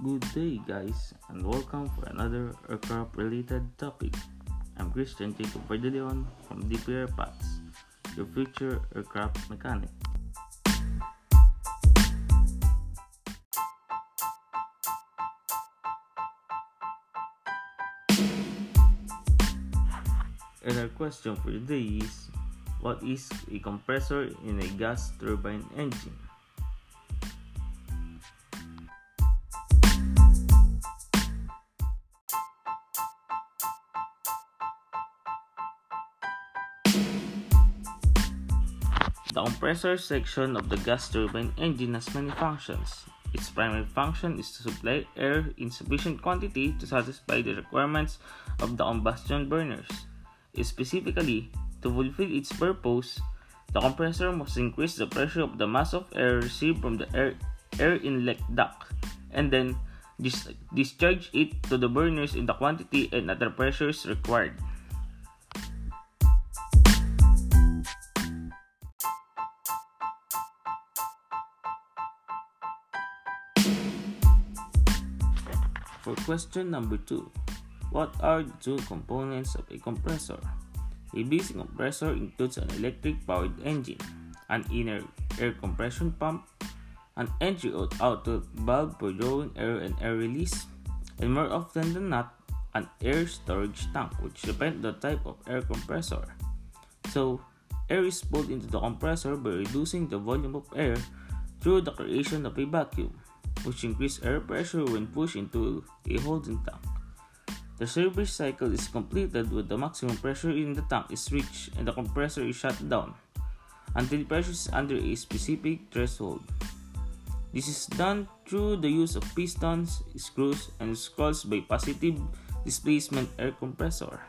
Good day, guys, and welcome for another aircraft related topic. I'm Christian Jacob Verdeleon from DPR Paths, your future aircraft mechanic. And our question for today is What is a compressor in a gas turbine engine? The compressor section of the gas turbine engine has many functions. Its primary function is to supply air in sufficient quantity to satisfy the requirements of the combustion burners. Specifically, to fulfill its purpose, the compressor must increase the pressure of the mass of air received from the air, air inlet duct and then dis- discharge it to the burners in the quantity and at the pressures required. For question number 2, what are the two components of a compressor? A basic compressor includes an electric powered engine, an inner air compression pump, an entry or outlet valve for drawing air and air release, and more often than not, an air storage tank, which depends on the type of air compressor. So, air is pulled into the compressor by reducing the volume of air through the creation of a vacuum which increase air pressure when pushed into a holding tank. The service cycle is completed when the maximum pressure in the tank is reached and the compressor is shut down until pressure is under a specific threshold. This is done through the use of pistons, screws, and scrolls by positive displacement air compressor.